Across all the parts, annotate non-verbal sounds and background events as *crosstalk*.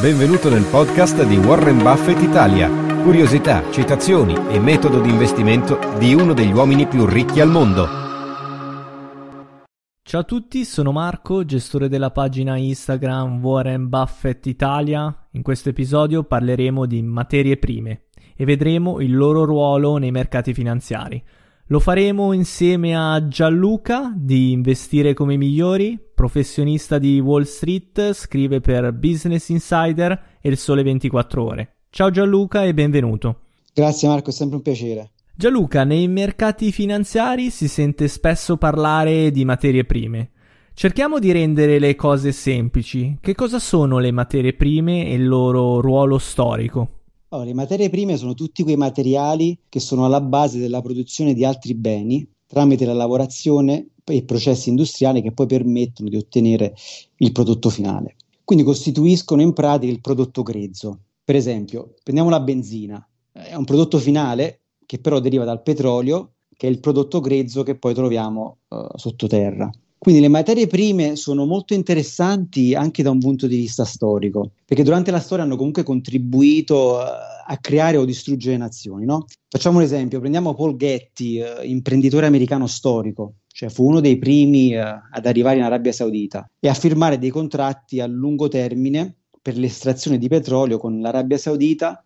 Benvenuto nel podcast di Warren Buffett Italia. Curiosità, citazioni e metodo di investimento di uno degli uomini più ricchi al mondo. Ciao a tutti, sono Marco, gestore della pagina Instagram Warren Buffett Italia. In questo episodio parleremo di materie prime e vedremo il loro ruolo nei mercati finanziari. Lo faremo insieme a Gianluca di Investire come migliori, professionista di Wall Street, scrive per Business Insider e il Sole 24 ore. Ciao Gianluca e benvenuto. Grazie Marco, è sempre un piacere. Gianluca, nei mercati finanziari si sente spesso parlare di materie prime. Cerchiamo di rendere le cose semplici. Che cosa sono le materie prime e il loro ruolo storico? Allora, le materie prime sono tutti quei materiali che sono alla base della produzione di altri beni tramite la lavorazione e processi industriali che poi permettono di ottenere il prodotto finale. Quindi costituiscono in pratica il prodotto grezzo. Per esempio, prendiamo la benzina, è un prodotto finale che però deriva dal petrolio, che è il prodotto grezzo che poi troviamo uh, sottoterra. Quindi le materie prime sono molto interessanti anche da un punto di vista storico, perché durante la storia hanno comunque contribuito eh, a creare o distruggere nazioni. No? Facciamo un esempio, prendiamo Paul Getty, eh, imprenditore americano storico, cioè fu uno dei primi eh, ad arrivare in Arabia Saudita e a firmare dei contratti a lungo termine per l'estrazione di petrolio con l'Arabia Saudita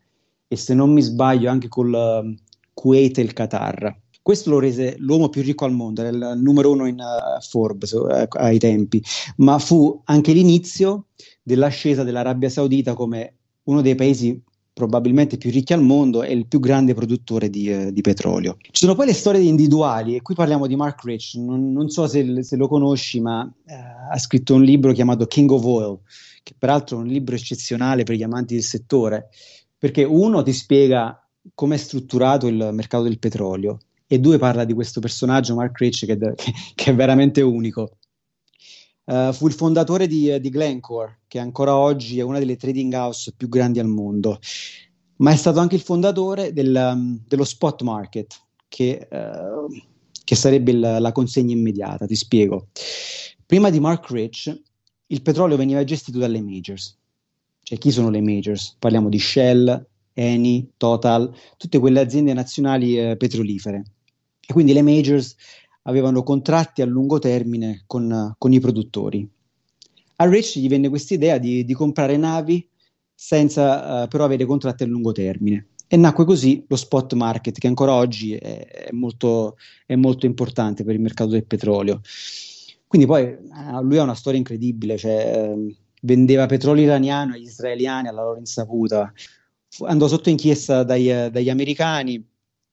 e se non mi sbaglio anche col uh, Kuwait e il Qatar. Questo lo rese l'uomo più ricco al mondo, era il numero uno in uh, Forbes uh, ai tempi, ma fu anche l'inizio dell'ascesa dell'Arabia Saudita come uno dei paesi probabilmente più ricchi al mondo e il più grande produttore di, uh, di, petrolio. Ci sono poi le storie individuali e qui parliamo di Mark Rich, non, non so se, se, lo conosci, ma ha scritto un libro chiamato King of Oil, che peraltro è un libro eccezionale per gli amanti del settore, perché uno ti spiega come è strutturato il mercato del petrolio e due parla di questo personaggio, Mark Rich, che, *laughs* che, che è veramente unico. Uh, fu il fondatore di, di, Glencore, che ancora oggi è una delle trading house più grandi al mondo, ma è stato anche il fondatore del, um, dello spot market, che, uh, che sarebbe il, la consegna immediata. Ti spiego. Prima di Mark Rich, il petrolio veniva gestito dalle majors. Cioè, chi sono le majors? Parliamo di Shell, Eni, Total, tutte quelle aziende nazionali eh, petrolifere. E quindi le majors avevano contratti a lungo termine con, con i produttori. A Rich gli venne questa idea di, di, comprare navi senza uh, però avere contratti a lungo termine. E nacque così lo spot market, che ancora oggi è, è, molto, è molto, importante per il mercato del petrolio. Quindi poi uh, lui ha una storia incredibile, cioè, uh, vendeva petrolio iraniano agli israeliani alla loro insaputa, andò sotto inchiesta dai, dagli americani,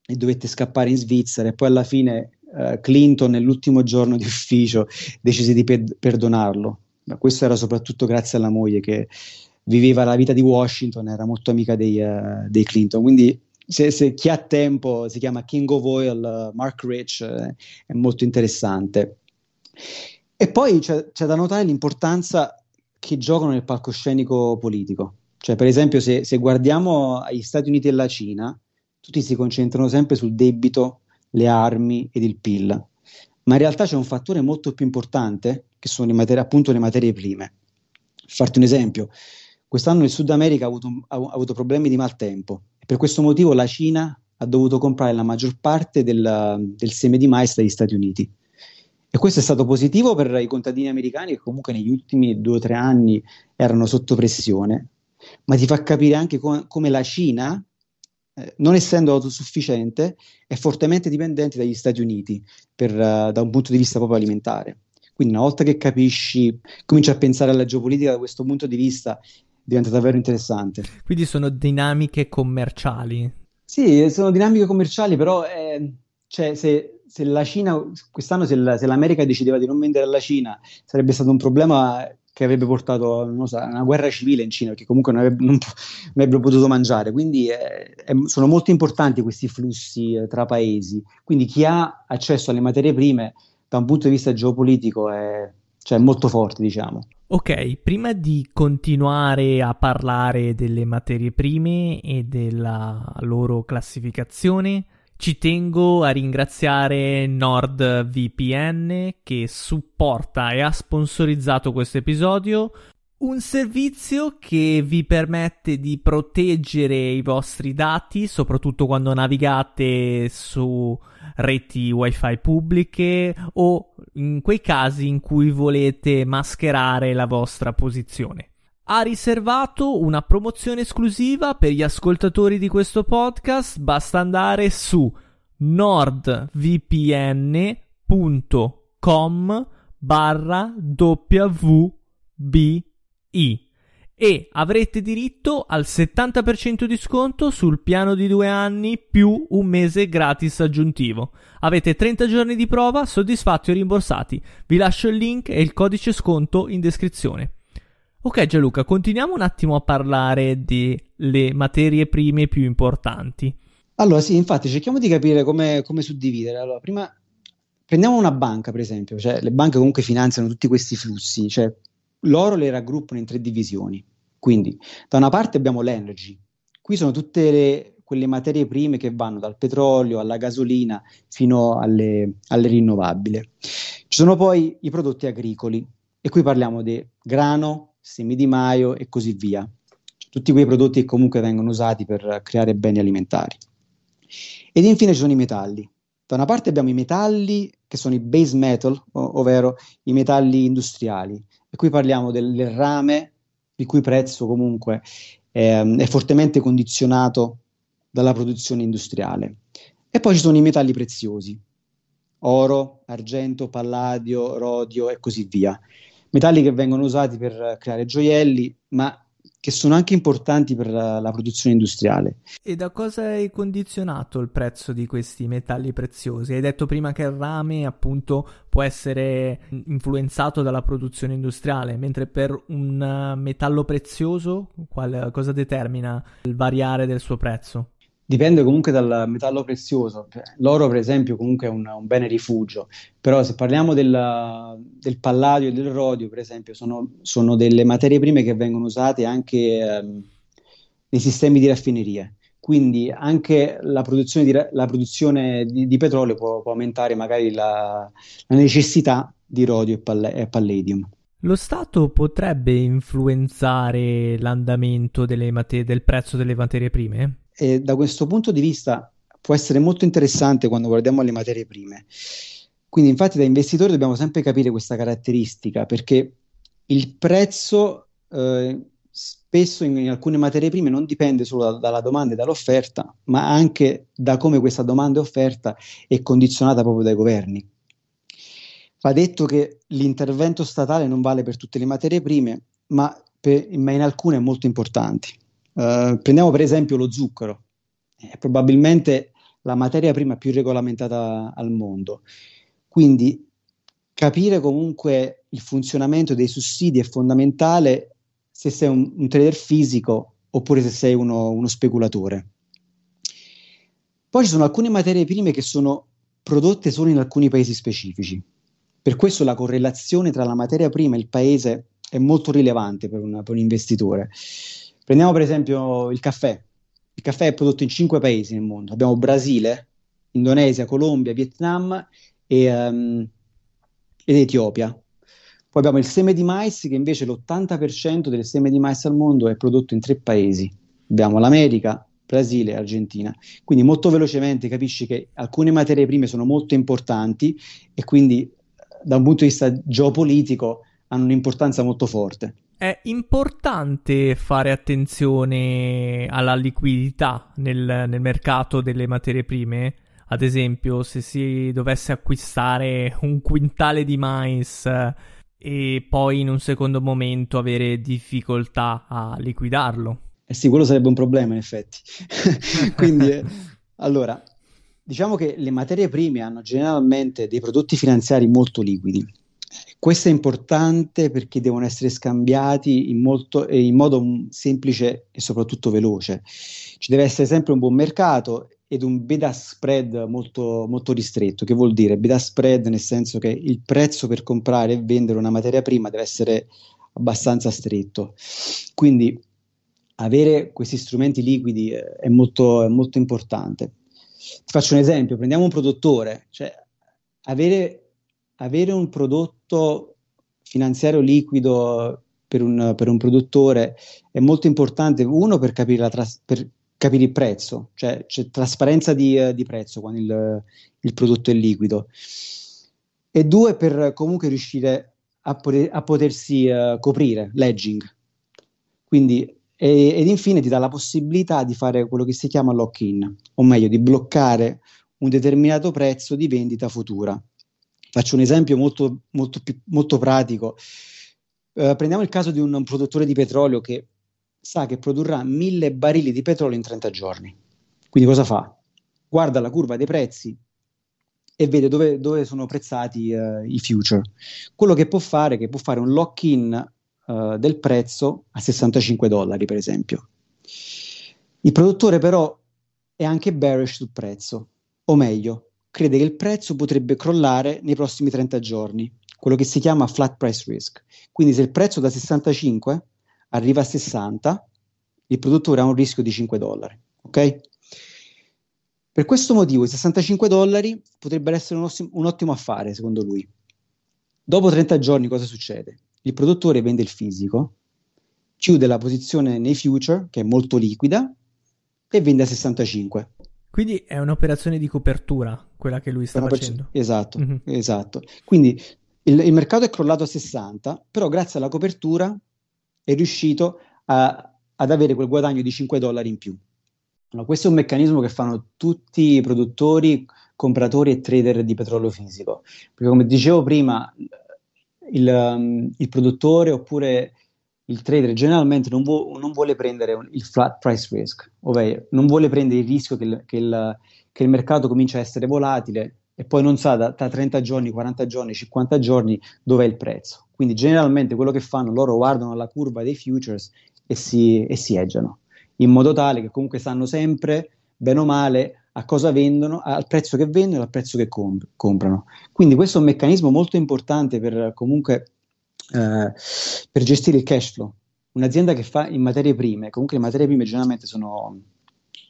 e dovette scappare in Svizzera e poi alla fine uh, Clinton nell'ultimo giorno di ufficio decise di pe- perdonarlo. Ma questo era soprattutto grazie alla moglie che viveva la vita di Washington, era molto amica dei, uh, dei Clinton. Quindi se, se, chi ha tempo si chiama King of Oil, uh, Mark Rich, eh, è molto interessante. E poi c'è, c'è, da notare l'importanza che giocano nel palcoscenico politico. Cioè, per esempio, se, se guardiamo agli Stati Uniti e la Cina, tutti si concentrano sempre sul debito, le armi ed il PIL, ma in realtà c'è un fattore molto più importante che sono le materie, appunto le materie prime. Farti un esempio, quest'anno il Sud America ha avuto, ha avuto problemi di maltempo e per questo motivo la Cina ha dovuto comprare la maggior parte del, del seme di mais dagli Stati Uniti. E questo è stato positivo per i contadini americani che comunque negli ultimi due o tre anni erano sotto pressione, ma ti fa capire anche com- come la Cina eh, non essendo autosufficiente, è fortemente dipendente dagli Stati Uniti per, uh, da un punto di vista proprio alimentare. Quindi una volta che capisci, cominci a pensare alla geopolitica da questo punto di vista, diventa davvero interessante. Quindi sono dinamiche commerciali. Sì, sono dinamiche commerciali, però eh, cioè, se, se, la Cina, quest'anno se, la, se, l'America decideva di non vendere alla Cina, sarebbe stato un problema che avrebbe portato so, a una guerra civile in Cina, che comunque non, avrebbe, non, non avrebbero potuto mangiare. Quindi eh, è, sono molto importanti questi flussi eh, tra paesi. Quindi chi ha accesso alle materie prime da un punto di vista geopolitico è, cioè, molto forte, diciamo. Ok, prima di continuare a parlare delle materie prime e della loro classificazione, ci tengo a ringraziare NordVPN che supporta e ha sponsorizzato questo episodio. un servizio che vi permette di proteggere i vostri dati, soprattutto quando navigate su reti wifi pubbliche o in quei casi in cui volete mascherare la vostra posizione. Ha riservato una promozione esclusiva per gli ascoltatori di questo podcast, basta andare su nordvpn.com barra wb i e avrete diritto al 70% di sconto sul piano di due anni più un mese gratis aggiuntivo. Avete 30 giorni di prova soddisfatti o rimborsati. Vi lascio il link e il codice sconto in descrizione. Ok Gianluca, continuiamo un attimo a parlare delle materie prime più importanti. Allora sì, infatti cerchiamo di capire come, come suddividere. Allora, prima prendiamo una banca per esempio, cioè le banche comunque finanziano tutti questi flussi, cioè loro le raggruppano in tre divisioni. Quindi, da una parte abbiamo l'energy, qui sono tutte le, quelle materie prime che vanno dal petrolio alla gasolina fino alle, alle rinnovabili. Ci sono poi i prodotti agricoli, e qui parliamo di grano, semi di maio e così via. Cioè, tutti quei prodotti che comunque vengono usati per creare beni alimentari. Ed infine ci sono i metalli. Da una parte abbiamo i metalli che sono i base metal, ovvero i metalli industriali, e qui parliamo del rame, il cui prezzo comunque eh, è fortemente condizionato dalla produzione industriale. E poi ci sono i metalli preziosi, oro, argento, palladio, rodio e così via. Metalli che vengono usati per creare gioielli, ma che sono anche importanti per la, la, produzione industriale. E da cosa è condizionato il prezzo di questi metalli preziosi? Hai detto prima che il rame appunto può essere influenzato dalla produzione industriale, mentre per un metallo prezioso qual, cosa determina il variare del suo prezzo? Dipende comunque dal metallo prezioso. L'oro, per esempio, comunque è un, un bene rifugio, però se parliamo del, del, palladio e del rodio, per esempio, sono, sono, delle materie prime che vengono usate anche ehm, nei sistemi di raffinerie. Quindi anche la produzione di, la produzione di, di petrolio può, può, aumentare magari la, la, necessità di rodio e, palle, e palladium. Lo Stato potrebbe influenzare l'andamento mate- del prezzo delle materie prime? E da questo punto di vista può essere molto interessante quando guardiamo le materie prime. Quindi infatti da investitori dobbiamo sempre capire questa caratteristica perché il prezzo eh, spesso in, in, alcune materie prime non dipende solo da, dalla domanda e dall'offerta, ma anche da come questa domanda e offerta è condizionata proprio dai governi. Va detto che l'intervento statale non vale per tutte le materie prime, ma, per, ma in alcune è molto importante. Uh, prendiamo per esempio lo zucchero, è probabilmente la materia prima più regolamentata al mondo. Quindi capire comunque il funzionamento dei sussidi è fondamentale se sei un, un trader fisico oppure se sei uno, uno speculatore. Poi ci sono alcune materie prime che sono prodotte solo in alcuni paesi specifici. Per questo la correlazione tra la materia prima e il paese è molto rilevante per, una, per un investitore. Prendiamo per esempio il caffè. Il caffè è prodotto in cinque paesi nel mondo. Abbiamo Brasile, Indonesia, Colombia, Vietnam e, um, ed Etiopia. Poi abbiamo il seme di mais, che invece l'80% del seme di mais al mondo è prodotto in tre paesi. Abbiamo l'America, Brasile e Argentina. Quindi molto velocemente capisci che alcune materie prime sono molto importanti e quindi da un punto di vista geopolitico hanno un'importanza molto forte. È importante fare attenzione alla liquidità nel, nel mercato delle materie prime. Ad esempio, se si dovesse acquistare un quintale di mais eh, e poi in un secondo momento avere difficoltà a liquidarlo. Eh sì, quello sarebbe un problema in effetti. *laughs* Quindi, eh, *laughs* allora, diciamo che le materie prime hanno generalmente dei prodotti finanziari molto liquidi questo è importante perché devono essere scambiati in, molto, in modo semplice e soprattutto veloce. Ci deve essere sempre un buon mercato ed un beta spread molto, molto ristretto. Che vuol dire? Beta spread nel senso che il prezzo per comprare e vendere una materia prima deve essere abbastanza stretto. Quindi avere questi strumenti liquidi è molto, è molto importante. Ti faccio un esempio, prendiamo un produttore, cioè avere avere un prodotto finanziario liquido per un, per un produttore è molto importante, uno per capire, tras- per capire il prezzo, cioè c'è trasparenza di, di prezzo quando il, il, prodotto è liquido, e due per comunque riuscire a, poter, a potersi uh, coprire, l'edging. Quindi, ed infine ti dà la possibilità di fare quello che si chiama lock-in, o meglio di bloccare un determinato prezzo di vendita futura. Faccio un esempio molto, molto, molto pratico. Uh, prendiamo il caso di un, un, produttore di petrolio che sa che produrrà mille barili di petrolio in 30 giorni. Quindi cosa fa? Guarda la curva dei prezzi e vede dove, dove sono prezzati uh, i future. Quello che può fare è che può fare un lock-in uh, del prezzo a 65 dollari, per esempio. Il produttore però è anche bearish sul prezzo, o meglio, crede che il prezzo potrebbe crollare nei prossimi 30 giorni quello che si chiama flat price risk. Quindi se il prezzo da 65 arriva a 60, il produttore ha un rischio di 5 dollari. Ok? Per questo motivo i 65 dollari potrebbero essere un, ossim- un ottimo affare, secondo lui. Dopo 30 giorni cosa succede? Il produttore vende il fisico, chiude la posizione nei future, che è molto liquida, e vende a 65. Quindi è un'operazione di copertura quella che lui sta facendo. Esatto, mm-hmm. esatto. Quindi il, il, mercato è crollato a 60, però grazie alla copertura è riuscito a, ad avere quel guadagno di 5 dollari in più. Allora, questo è un meccanismo che fanno tutti i produttori, compratori e trader di petrolio fisico. Perché come dicevo prima, il, il produttore oppure il trader generalmente non, vu- non vuole prendere un, il flat price risk, ovvero non vuole prendere il rischio che il, che il, che il mercato comincia a essere volatile e poi non sa da, da 30 giorni, 40 giorni, 50 giorni dov'è il prezzo. Quindi generalmente quello che fanno, loro guardano la curva dei futures e si, e si eggiano, in modo tale che comunque sanno sempre, bene o male, a cosa vendono, al prezzo che vendono e al prezzo che comp- comprano. Quindi questo è un meccanismo molto importante per comunque eh, per gestire il cash flow. Un'azienda che fa in materie prime, comunque le materie prime generalmente sono,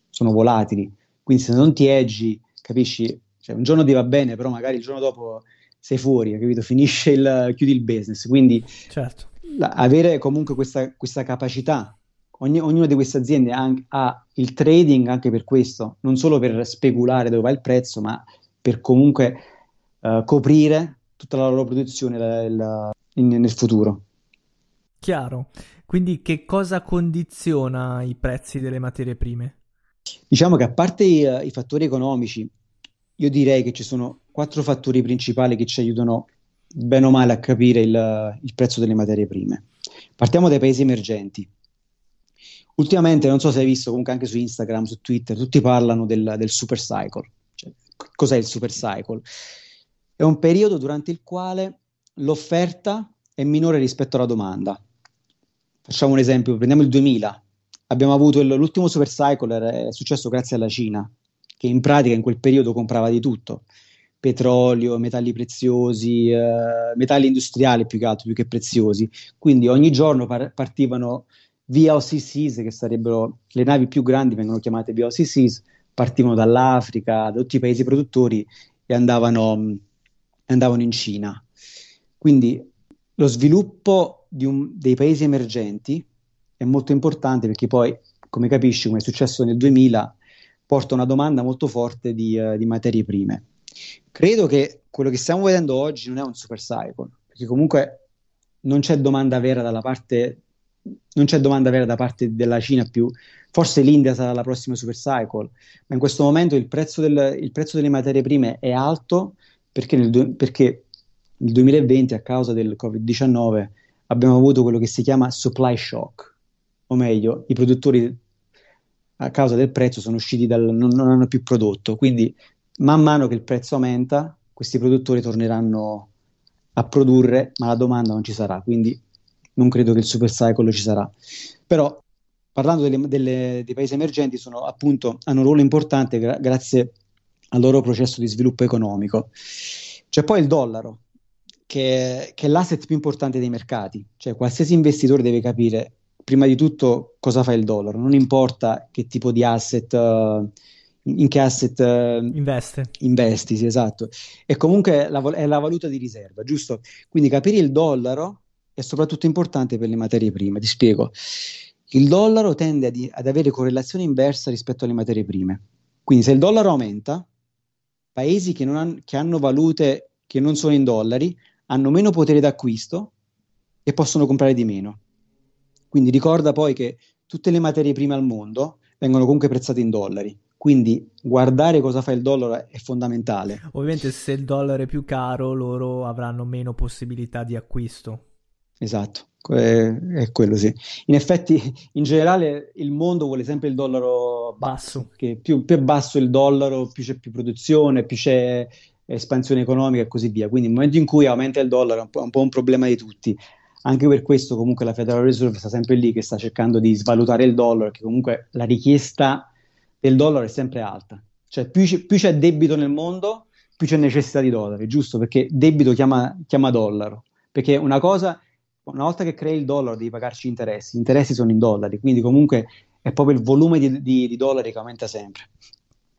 sono volatili, quindi se non ti eggi, capisci, cioè, un giorno ti va bene, però magari il giorno dopo sei fuori, capito? Finisce il, chiudi il business. Quindi certo. la, avere comunque questa, questa capacità, ogni, ognuna di queste aziende ha, ha, il trading anche per questo, non solo per speculare dove va il prezzo, ma per comunque uh, coprire tutta la loro produzione la, la, in, nel futuro. Chiaro. Quindi che cosa condiziona i prezzi delle materie prime? Diciamo che a parte i, i fattori economici, io direi che ci sono quattro fattori principali che ci aiutano bene o male a capire il, il prezzo delle materie prime. Partiamo dai paesi emergenti. Ultimamente, non so se hai visto, comunque anche su Instagram, su Twitter, tutti parlano del, del super cycle. Cioè, cos'è il super cycle? È un periodo durante il quale l'offerta è minore rispetto alla domanda. Facciamo un esempio, prendiamo il 2000. Abbiamo avuto il, l'ultimo super cycle, è successo grazie alla Cina che in pratica in quel periodo comprava di tutto, petrolio, metalli preziosi, eh, metalli industriali più che altro, più che preziosi. Quindi ogni giorno par- partivano via OCCs, che sarebbero le navi più grandi, vengono chiamate via OCCs, partivano dall'Africa, da tutti i paesi produttori e andavano, andavano in Cina. Quindi lo sviluppo un, dei paesi emergenti è molto importante perché poi, come capisci, come è successo nel 2000, porta una domanda molto forte di, uh, di materie prime. Credo che quello che stiamo vedendo oggi non è un super cycle, perché comunque non c'è domanda vera dalla parte non c'è domanda vera da parte della Cina più. Forse l'India sarà la prossima super cycle, ma in questo momento il prezzo, del, il prezzo delle materie prime è alto perché nel, perché nel 2020, a causa del Covid-19, abbiamo avuto quello che si chiama supply shock, o meglio, i produttori a causa del prezzo sono usciti dal, non, non hanno più prodotto. Quindi, man mano che il prezzo aumenta, questi produttori torneranno a produrre, ma la domanda non ci sarà. Quindi, non credo che il super cycle ci sarà. Però, parlando delle, delle, dei paesi emergenti, sono, appunto, hanno un ruolo importante gra- grazie al loro processo di sviluppo economico. C'è poi il dollaro, che, che è l'asset più importante dei mercati. Cioè, qualsiasi investitore deve capire prima di tutto cosa fa il dollaro, non importa che tipo di asset, uh, in che asset uh, investe. investi, sì, esatto. E comunque la, è la valuta di riserva, giusto? Quindi capire il dollaro è soprattutto importante per le materie prime. Ti spiego. Il dollaro tende ad, ad avere correlazione inversa rispetto alle materie prime. Quindi se il dollaro aumenta, paesi che, han, che hanno valute che non sono in dollari hanno meno potere d'acquisto e possono comprare di meno. Quindi ricorda poi che tutte le materie prime al mondo vengono comunque prezzate in dollari. Quindi guardare cosa fa il dollaro è fondamentale. Ovviamente se il dollaro è più caro loro avranno meno possibilità di acquisto. Esatto, è, quello sì. In effetti in generale il mondo vuole sempre il dollaro basso, basso. che più, più, è basso il dollaro più c'è più produzione, più c'è espansione economica e così via. Quindi nel momento in cui aumenta il dollaro è un po', un, po un problema di tutti. Anche per questo comunque la Federal Reserve sta sempre lì che sta cercando di svalutare il dollaro, perché comunque la richiesta del dollaro è sempre alta. Cioè più, c- più c'è debito nel mondo, più c'è necessità di dollari, giusto? Perché debito chiama, chiama dollaro. Perché una cosa, una volta che crei il dollaro devi pagarci interessi, gli interessi sono in dollari, quindi comunque è proprio il volume di, di, di dollari che aumenta sempre.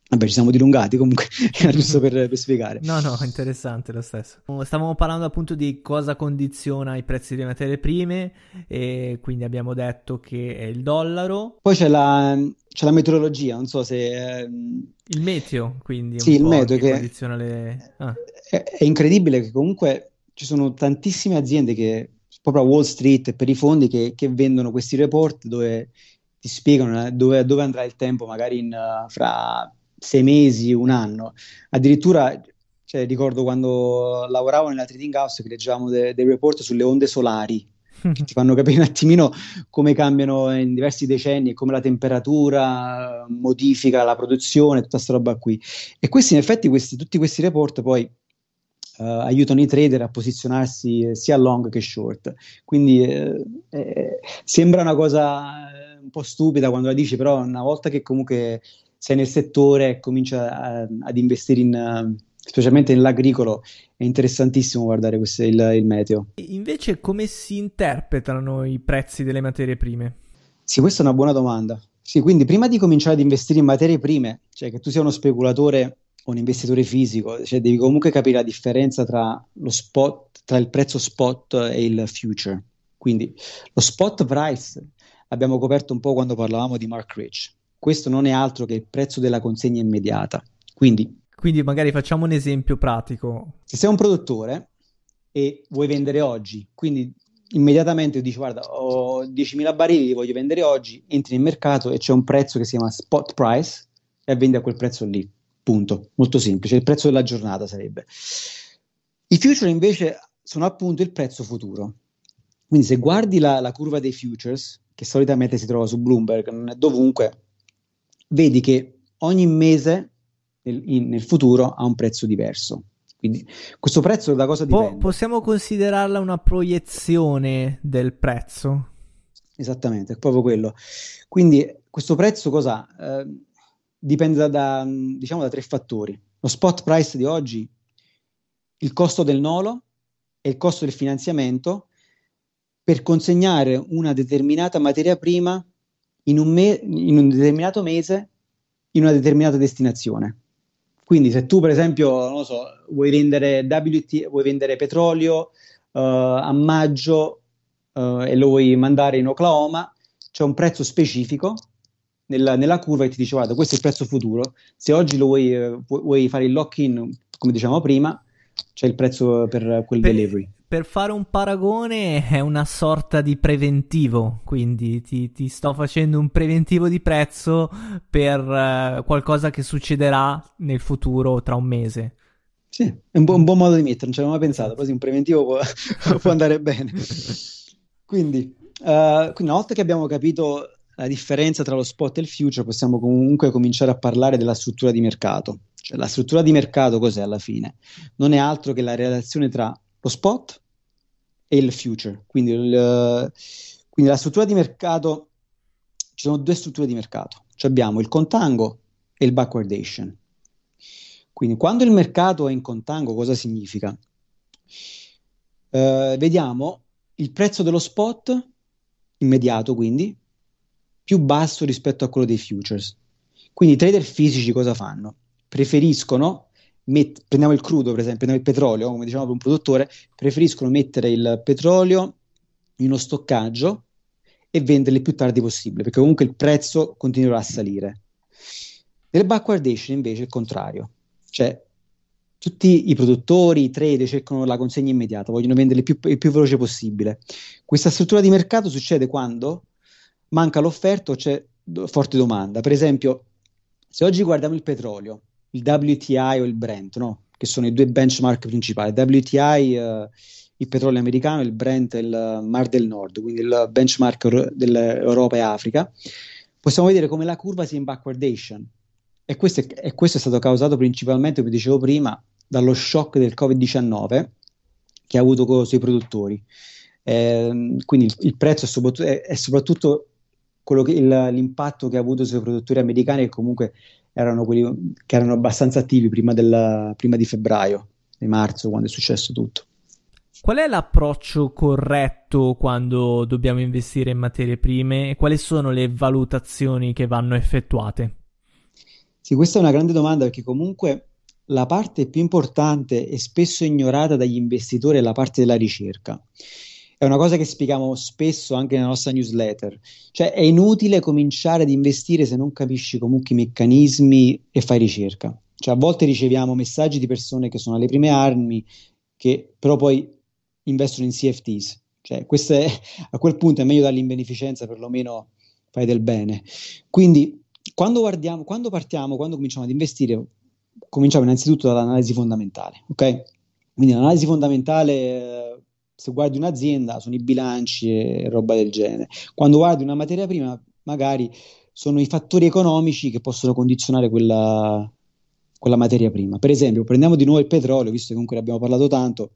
Vabbè, ci siamo dilungati comunque, *laughs* era giusto per, per, spiegare. No, no, interessante lo stesso. Stavamo parlando appunto di cosa condiziona i prezzi delle materie prime e quindi abbiamo detto che è il dollaro. Poi c'è la, c'è la meteorologia, non so se... Ehm... Il meteo, quindi. Sì, il meteo che, condiziona le... Ah. È, è incredibile che comunque ci sono tantissime aziende che, proprio a Wall Street, per i fondi, che, che vendono questi report dove ti spiegano eh, dove, dove andrà il tempo magari in, uh, fra sei mesi, un anno. Addirittura cioè, ricordo quando lavoravo nella trading house che leggevamo de- dei report sulle onde solari che ti *laughs* fanno capire un attimino come cambiano in diversi decenni e come la temperatura modifica la produzione, tutta questa roba qui. E questi, in effetti, questi, tutti questi report poi Uh, aiutano i trader a posizionarsi sia long che short. Quindi eh, eh, sembra una cosa un po' stupida quando la dici, però una volta che comunque sei nel settore e comincia a, ad investire in, specialmente nell'agricolo, è interessantissimo guardare questo, il, il meteo. Invece come si interpretano i prezzi delle materie prime? Sì, questa è una buona domanda. Sì, quindi prima di cominciare ad investire in materie prime, cioè che tu sia uno speculatore o un investitore fisico, cioè devi comunque capire la differenza tra lo spot, tra il prezzo spot e il future. Quindi lo spot price abbiamo coperto un po' quando parlavamo di Mark Rich questo non è altro che il prezzo della consegna immediata. Quindi, Quindi magari facciamo un esempio pratico. Se sei un produttore e vuoi vendere oggi, quindi immediatamente dici guarda ho 10.000 barili, li voglio vendere oggi, entri nel mercato e c'è un prezzo che si chiama spot price e vendi a quel prezzo lì. Punto. Molto semplice, il prezzo della giornata sarebbe. I future invece sono appunto il prezzo futuro. Quindi se guardi la, la curva dei futures, che solitamente si trova su Bloomberg, non è dovunque, vedi che ogni mese nel, in, nel futuro ha un prezzo diverso. Quindi questo prezzo da cosa dipende? Po- possiamo considerarla una proiezione del prezzo? Esattamente, è proprio quello. Quindi questo prezzo cosa? Eh, dipende da, da, diciamo, da tre fattori. Lo spot price di oggi, il costo del nolo e il costo del finanziamento per consegnare una determinata materia prima in un, me- in un determinato mese in una determinata destinazione. Quindi se tu per esempio, non so, vuoi vendere WT, vuoi vendere petrolio uh, a maggio uh, e lo vuoi mandare in Oklahoma, c'è un prezzo specifico nella, nella, curva che ti dice guarda questo è il prezzo futuro, se oggi lo vuoi, uh, vuoi fare il lock-in come dicevamo prima, c'è il prezzo per quel per, delivery per fare un paragone è una sorta di preventivo, quindi ti, ti sto facendo un preventivo di prezzo per uh, qualcosa che succederà nel futuro tra un mese. Sì, è un, bu- un buon modo di mettere, non ci avevo mai pensato, così un preventivo può, *laughs* può andare bene. Quindi, uh, quindi, una volta che abbiamo capito la differenza tra lo spot e il future, possiamo comunque cominciare a parlare della struttura di mercato. Cioè, la struttura di mercato cos'è alla fine? Non è altro che la relazione tra lo spot e il future. Quindi, il, quindi la struttura di mercato, ci sono due strutture di mercato. Cioè abbiamo il contango e il backwardation. Quindi quando il mercato è in contango, cosa significa? Uh, vediamo il prezzo dello spot immediato, quindi più basso rispetto a quello dei futures. Quindi i trader fisici cosa fanno? Preferiscono met- prendiamo il crudo, per esempio, prendiamo il petrolio, come diciamo per un produttore, preferiscono mettere il petrolio in uno stoccaggio e venderle il più tardi possibile, perché comunque il prezzo continuerà a salire. Nel backwardation invece è il contrario, cioè tutti i produttori, i trader cercano la consegna immediata, vogliono venderle più, il più veloce possibile. Questa struttura di mercato succede quando manca l'offerta o c'è forte domanda. Per esempio, se oggi guardiamo il petrolio, il WTI o il Brent, no? che sono i due benchmark principali, WTI eh, il petrolio americano, il Brent il Mar del Nord, quindi il benchmark dell'Europa e Africa, possiamo vedere come la curva sia in backwardation. E questo, è, e questo è stato causato principalmente, come dicevo prima, dallo shock del Covid-19 che ha avuto sui produttori. Eh, quindi il, il prezzo è soprattutto, è, è soprattutto che, il, l'impatto che ha avuto sui produttori americani, che comunque erano quelli che erano abbastanza attivi prima, del, prima di febbraio, di marzo, quando è successo tutto. Qual è l'approccio corretto quando dobbiamo investire in materie prime e quali sono le valutazioni che vanno effettuate? Sì, questa è una grande domanda perché comunque la parte più importante e spesso ignorata dagli investitori è la parte della ricerca. È una cosa che spieghiamo spesso anche nella nostra newsletter. Cioè è inutile cominciare ad investire se non capisci comunque i meccanismi e fai ricerca. Cioè a volte riceviamo messaggi di persone che sono alle prime armi, che però poi investono in CFTs. Cioè, è, *laughs* a quel punto è meglio dargli in beneficenza, perlomeno fai del bene. Quindi, quando, guardiamo, quando partiamo, quando cominciamo ad investire, cominciamo innanzitutto dall'analisi fondamentale, ok? Quindi l'analisi fondamentale, se guardi un'azienda, sono i bilanci e roba del genere. Quando guardi una materia prima, magari sono i fattori economici che possono condizionare quella, quella materia prima. Per esempio, prendiamo di nuovo il petrolio, visto che comunque ne abbiamo parlato tanto,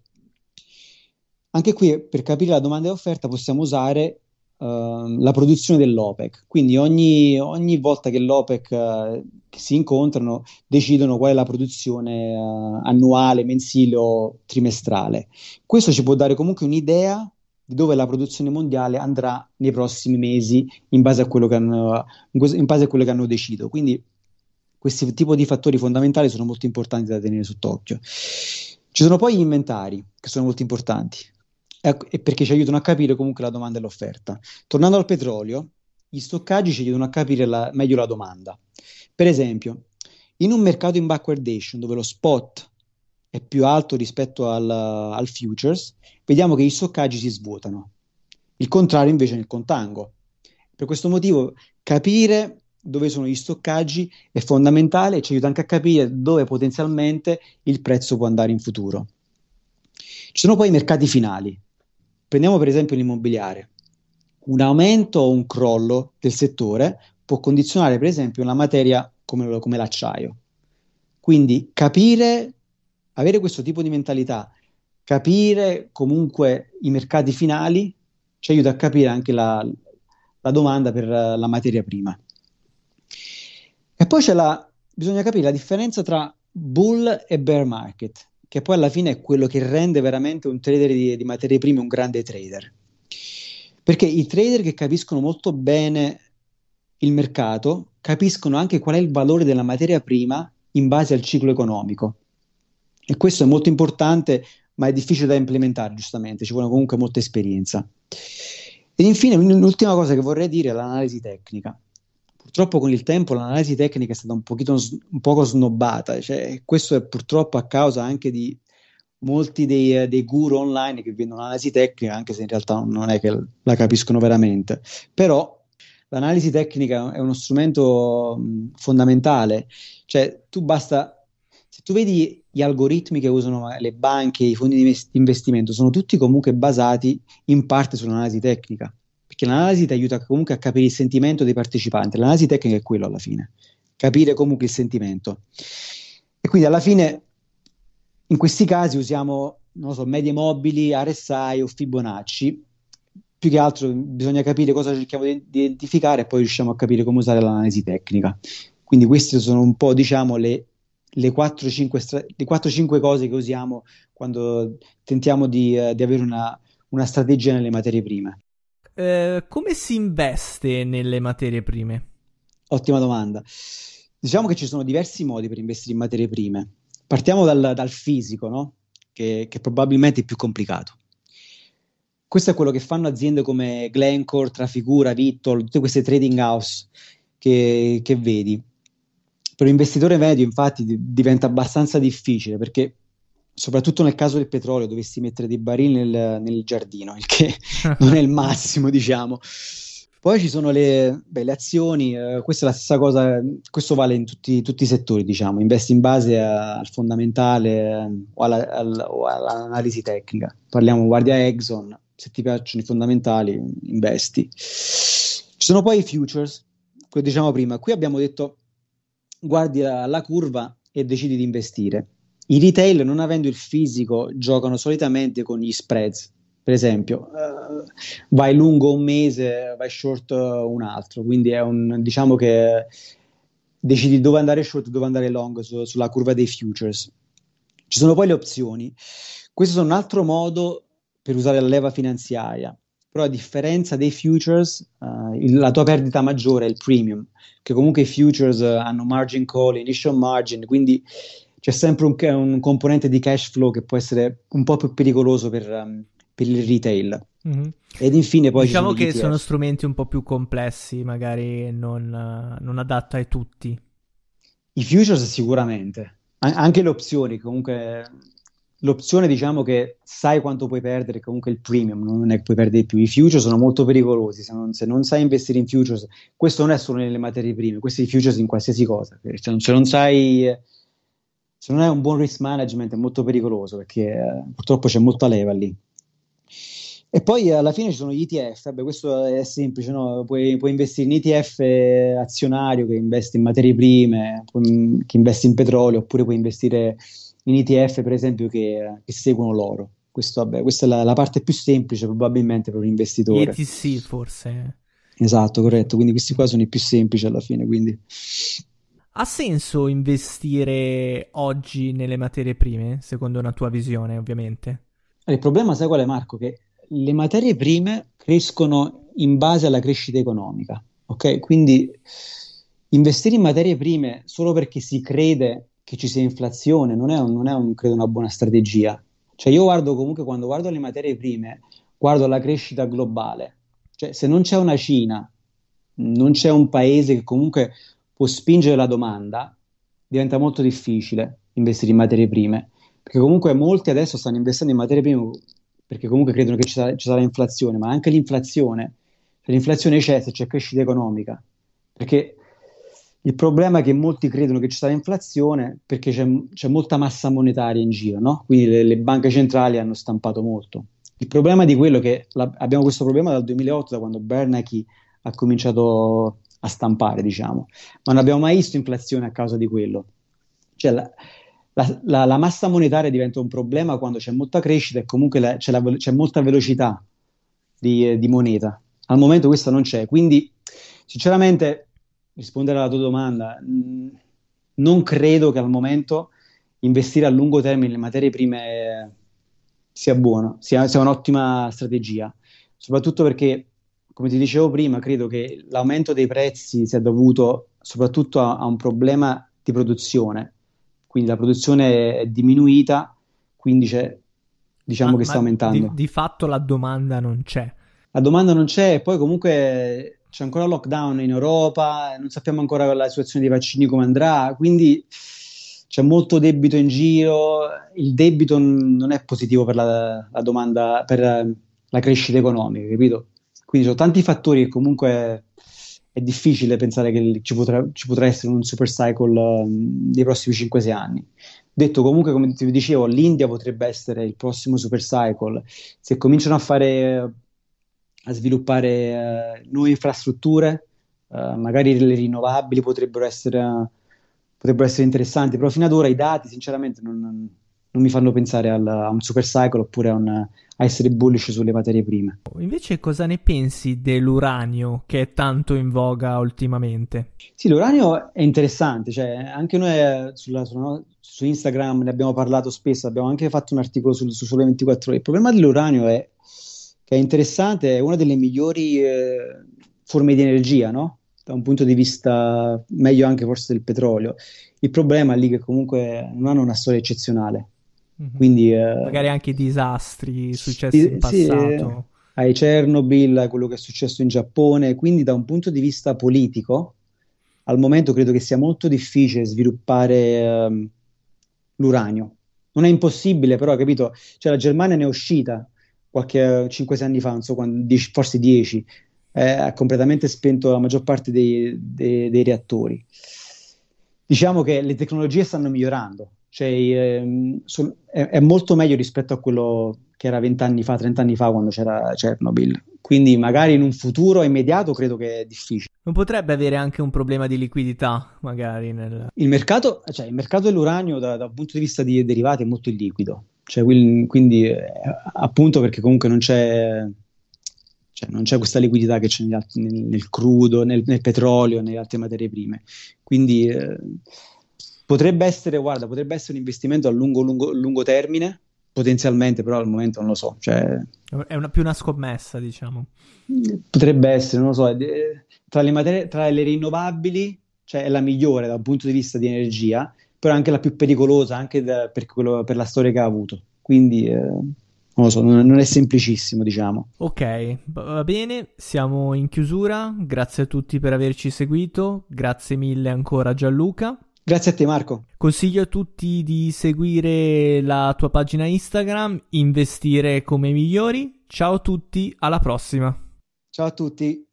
anche qui per capire la domanda e l'offerta possiamo usare uh, la produzione dell'OPEC, quindi ogni, ogni volta che l'OPEC uh, si incontrano decidono qual è la produzione uh, annuale, mensile o trimestrale. Questo ci può dare comunque un'idea di dove la produzione mondiale andrà nei prossimi mesi in base a quello che hanno, a quello che hanno deciso. Quindi questi tipi di fattori fondamentali sono molto importanti da tenere sott'occhio. Ci sono poi gli inventari che sono molto importanti e perché ci aiutano a capire comunque la domanda e l'offerta. Tornando al petrolio, gli stoccaggi ci aiutano a capire la, meglio la domanda. Per esempio, in un mercato in backwardation dove lo spot è più alto rispetto al, al futures, vediamo che gli stoccaggi si svuotano. Il contrario invece nel contango. Per questo motivo capire dove sono gli stoccaggi è fondamentale e ci aiuta anche a capire dove potenzialmente il prezzo può andare in futuro. Ci sono poi i mercati finali, Prendiamo per esempio l'immobiliare. Un aumento o un crollo del settore può condizionare per esempio una materia come, come l'acciaio. Quindi capire, avere questo tipo di mentalità, capire comunque i mercati finali ci aiuta a capire anche la, la domanda per la materia prima. E poi la, bisogna capire la differenza tra bull e bear market che poi alla fine è quello che rende veramente un trader di, di materie prime un grande trader. Perché i trader che capiscono molto bene il mercato capiscono anche qual è il valore della materia prima in base al ciclo economico. E questo è molto importante, ma è difficile da implementare, giustamente, ci vuole comunque molta esperienza. Ed infine, l'ultima cosa che vorrei dire è l'analisi tecnica. Purtroppo con il tempo l'analisi tecnica è stata un, pochino, un poco snobbata, cioè, questo è purtroppo a causa anche di molti dei, dei guru online che vendono l'analisi tecnica, anche se in realtà non è che la capiscono veramente. Però l'analisi tecnica è uno strumento fondamentale, cioè tu basta, se tu vedi gli algoritmi che usano le banche, i fondi di investimento, sono tutti comunque basati in parte sull'analisi tecnica perché l'analisi ti aiuta comunque a capire il sentimento dei partecipanti. L'analisi tecnica è quello alla fine, capire comunque il sentimento. E quindi alla fine, in questi casi usiamo, non so, medie mobili, RSI o Fibonacci. Più che altro bisogna capire cosa cerchiamo di identificare e poi riusciamo a capire come usare l'analisi tecnica. Quindi queste sono un po', diciamo, le, le 4-5 cose che usiamo quando tentiamo di, uh, di avere una, una strategia nelle materie prime. Eh, come si investe nelle materie prime? Ottima domanda. Diciamo che ci sono diversi modi per investire in materie prime. Partiamo dal, dal fisico, no? che, che probabilmente è più complicato. questo è quello che fanno aziende come Glencore, Trafigura, Vitol, tutte queste trading house che, che vedi. Per un investitore medio, infatti, diventa abbastanza difficile perché soprattutto nel caso del petrolio, dovessi mettere dei barili nel, nel giardino, il che *laughs* non è il *laughs* massimo, diciamo. Poi ci sono le, beh, le azioni, eh, questa è la stessa cosa, questo vale in tutti, tutti i settori, diciamo, investi in base a, al fondamentale eh, o, alla, al, o, all'analisi tecnica. Parliamo, guardia Exxon, se ti piacciono i fondamentali, investi. Ci sono poi i futures, come diciamo prima, qui abbiamo detto guardi la, la curva e decidi di investire. I retail, non avendo il fisico, giocano solitamente con gli spreads. Per esempio, uh, vai lungo un mese, vai short un altro. Quindi è un, diciamo che decidi dove andare short e dove andare long su, sulla curva dei futures. Ci sono poi le opzioni. Questo è un altro modo per usare la leva finanziaria. Però a differenza dei futures, uh, il, la tua perdita maggiore è il premium, che comunque i futures hanno margin call, initial margin, quindi c'è sempre un, un, componente di cash flow che può essere un po' più pericoloso per, um, per il retail. Mm-hmm. Ed infine poi diciamo che sono strumenti un po' più complessi, magari non, uh, non adatta a tutti. I futures sicuramente, An- anche le opzioni comunque l'opzione diciamo che sai quanto puoi perdere, comunque il premium non è che puoi perdere più. I futures sono molto pericolosi, se non, se non, sai investire in futures, questo non è solo nelle materie prime, questi futures in qualsiasi cosa. Se non, se non sai, se non hai un buon risk management è molto pericoloso perché eh, purtroppo c'è molta leva lì. E poi alla fine ci sono gli ETF, Vabbè, questo è semplice, no? puoi, puoi, investire in ETF azionario che investe in materie prime, che investe in petrolio, oppure puoi investire in ETF per esempio che, che seguono l'oro. Questo, vabbè, questa è la, la, parte più semplice probabilmente per un investitore. ETC forse. Esatto, corretto, quindi questi qua sono i più semplici alla fine. Quindi. Ha senso investire oggi nelle materie prime, secondo una tua visione ovviamente? Il problema sai qual è Marco? Che le materie prime crescono in base alla crescita economica, ok? Quindi investire in materie prime solo perché si crede che ci sia inflazione, non è, un, non è un, credo una buona strategia. Cioè io guardo comunque, quando guardo le materie prime, guardo la crescita globale. Cioè se non c'è una Cina, non c'è un paese che comunque può spingere la domanda, diventa molto difficile investire in materie prime. Perché comunque molti adesso stanno investendo in materie prime perché comunque credono che ci sarà, ci sarà inflazione, ma anche l'inflazione, se l'inflazione c'è, se c'è crescita economica. Perché il problema è che molti credono che ci sarà inflazione perché c'è, c'è molta massa monetaria in giro, no? quindi le, le, banche centrali hanno stampato molto. Il problema di quello è che la, abbiamo questo problema dal 2008, da quando Bernanke ha cominciato a stampare, diciamo, ma non abbiamo mai visto inflazione a causa di quello. Cioè, la, la, la massa monetaria diventa un problema quando c'è molta crescita e comunque c'è, c'è, molta velocità di, di moneta. Al momento questa non c'è, quindi sinceramente rispondere alla tua domanda, mh, non credo che al momento investire a lungo termine nelle materie prime sia buono, sia, sia un'ottima strategia, soprattutto perché, come ti dicevo prima, credo che l'aumento dei prezzi sia dovuto soprattutto a, a un problema di produzione, quindi la produzione è diminuita, quindi c'è, diciamo ma, che sta aumentando. Di, di fatto la domanda non c'è. La domanda non c'è e poi comunque c'è ancora lockdown in Europa, non sappiamo ancora la situazione dei vaccini come andrà, quindi c'è molto debito in giro, il debito non è positivo per la, la domanda, per la crescita economica, capito? Quindi sono tanti fattori che comunque è difficile pensare che ci potrà, ci potrà essere un super cycle um, prossimi 5-6 anni. Detto comunque, come ti dicevo, l'India potrebbe essere il prossimo super cycle. Se cominciano a fare a sviluppare uh, nuove infrastrutture, uh, magari le rinnovabili potrebbero essere, potrebbero essere, interessanti, però fino ad ora i dati sinceramente non, non mi fanno pensare al, a un super cycle oppure a, un, a, essere bullish sulle materie prime. Invece cosa ne pensi dell'uranio che è tanto in voga ultimamente? Sì, l'uranio è interessante, cioè anche noi sulla, sulla, su Instagram ne abbiamo parlato spesso, abbiamo anche fatto un articolo su, su Sole 24 ore. Il problema dell'uranio è che è interessante, è una delle migliori eh, forme di energia, no? Da un punto di vista meglio anche forse del petrolio. Il problema è lì che comunque non hanno una storia eccezionale. Mm-hmm. Quindi, eh, Magari anche disastri successi sì, in passato. hai Chernobyl, hai quello che è successo in Giappone, quindi da un punto di vista politico, al momento credo che sia molto difficile sviluppare um, l'uranio. Non è impossibile, però, capito? Cioè, la Germania ne è uscita qualche 5-6 anni fa, so, quando, forse 10, eh, ha completamente spento la maggior parte dei, dei, dei reattori. Diciamo che le tecnologie stanno migliorando, cioè, ehm, è, molto meglio rispetto a quello che era 20 anni fa, 30 anni fa quando c'era Chernobyl. Quindi magari in un futuro immediato credo che è difficile. Non potrebbe avere anche un problema di liquidità, magari nel... Il mercato, cioè, il mercato dell'uranio da, dal punto di vista di derivati è molto illiquido. Cioè, quindi, eh, appunto perché comunque non c'è cioè, non c'è questa liquidità che c'è nel, nel, crudo, nel, nel, petrolio, nelle altre materie prime. Quindi eh, potrebbe essere, guarda, potrebbe essere un investimento a lungo, lungo, lungo termine, potenzialmente, però al momento non lo so. Cioè, è una, più una scommessa, diciamo. Potrebbe essere, non lo so, tra le, materie, tra le rinnovabili, cioè è la migliore dal punto di vista di energia, però anche la più pericolosa, anche da, per, quello, per, la storia che ha avuto. Quindi... Eh, non lo so, non è semplicissimo, diciamo. Ok, va bene, siamo in chiusura. Grazie a tutti per averci seguito. Grazie mille ancora Gianluca. Grazie a te Marco. Consiglio a tutti di seguire la tua pagina Instagram, investire come migliori. Ciao a tutti, alla prossima. Ciao a tutti.